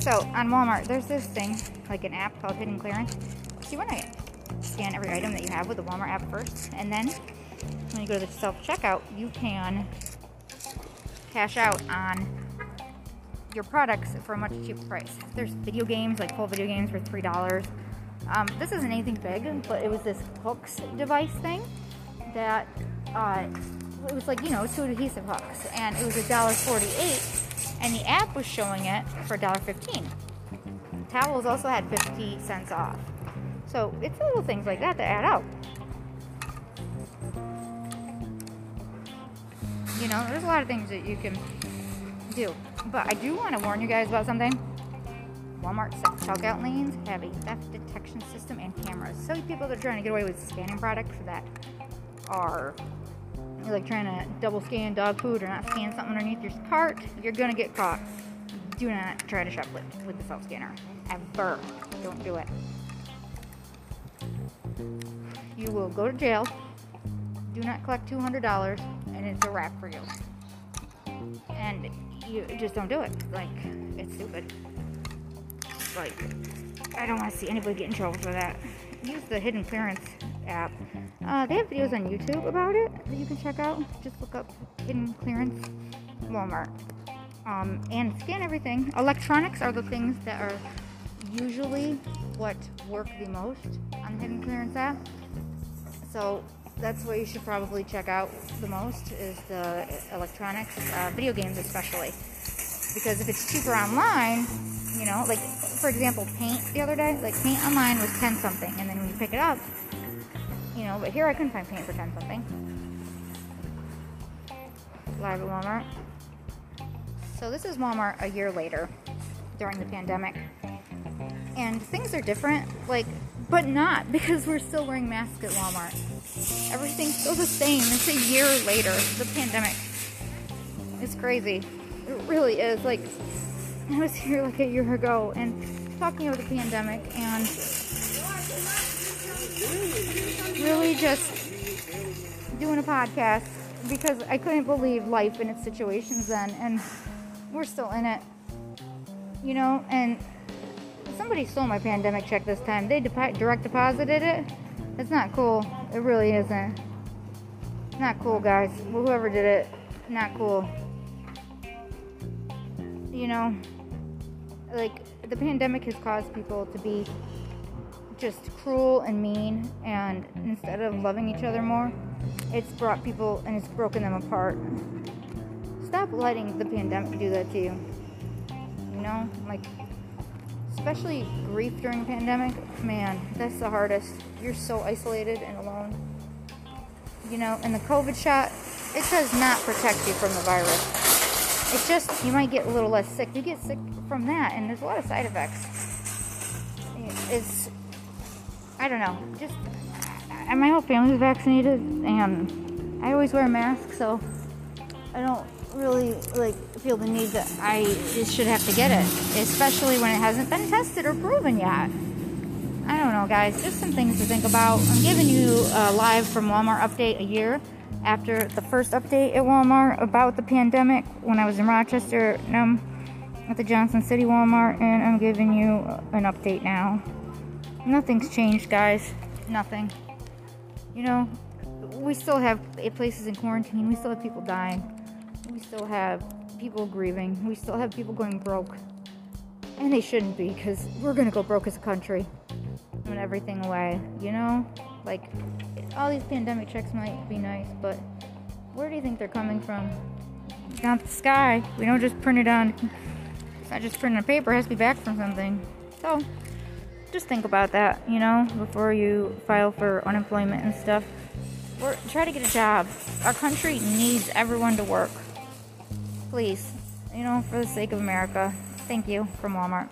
So on Walmart, there's this thing, like an app called Hidden Clearance. So you want to scan every item that you have with the Walmart app first, and then when you go to the self checkout, you can cash out on your products for a much cheaper price. There's video games, like full video games for three dollars. Um, this isn't anything big, but it was this hooks device thing that uh, it was like you know two adhesive hooks, and it was a dollar forty-eight, and the app was showing it for a dollar fifteen. Towels also had fifty cents off. So it's little things like that that add up. You know, there's a lot of things that you can do. But I do want to warn you guys about something. Walmart checkout lanes have a theft detection system and cameras. So people that are trying to get away with scanning products that are like trying to double scan dog food or not scan something underneath your cart, you're gonna get caught. Do not try to shoplift with the self scanner. Ever. Don't do it. You will go to jail. Do not collect $200 and it's a wrap for you. And you just don't do it. Like, it's stupid. Like, I don't want to see anybody get in trouble for that. Use the hidden clearance app. Uh, they have videos on YouTube about it that you can check out. Just look up hidden clearance Walmart. Um, and scan everything. Electronics are the things that are usually what work the most on the hidden clearance app. So that's what you should probably check out the most is the electronics, uh, video games especially, because if it's cheaper online, you know, like for example, paint the other day, like paint online was ten something, and then when you pick it up, you know, but here I couldn't find paint for ten something. Live at Walmart. So this is Walmart a year later, during the pandemic, and things are different. Like but not because we're still wearing masks at Walmart. Everything's still the same. It's a year later. The pandemic. It's crazy. It really is. Like, I was here like a year ago and talking about the pandemic and really just doing a podcast because I couldn't believe life and its situations then, and we're still in it, you know, and somebody stole my pandemic check this time. They de- direct deposited it. It's not cool. It really isn't. Not cool, guys. Well, whoever did it, not cool. You know, like the pandemic has caused people to be just cruel and mean, and instead of loving each other more, it's brought people and it's broken them apart. Stop letting the pandemic do that to you. You know, like especially grief during pandemic, man, that's the hardest. You're so isolated and alone. You know, and the COVID shot, it does not protect you from the virus. It's just, you might get a little less sick. You get sick from that, and there's a lot of side effects. It's, I don't know, just, my whole family's vaccinated, and I always wear a mask, so I don't really like feel the need that I should have to get it, especially when it hasn't been tested or proven yet. I don't know, guys. Just some things to think about. I'm giving you a live from Walmart update a year after the first update at Walmart about the pandemic when I was in Rochester um, at the Johnson City Walmart, and I'm giving you an update now. Nothing's changed, guys. Nothing. You know, we still have places in quarantine. We still have people dying we still have people grieving. We still have people going broke. And they shouldn't be, because we're going to go broke as a country. And everything away, you know? Like, all these pandemic checks might be nice, but where do you think they're coming from? Not the sky. We don't just print it on. It's not just printed on paper, it has to be back from something. So, just think about that, you know, before you file for unemployment and stuff. Or try to get a job. Our country needs everyone to work. Please, you know, for the sake of America. Thank you from Walmart.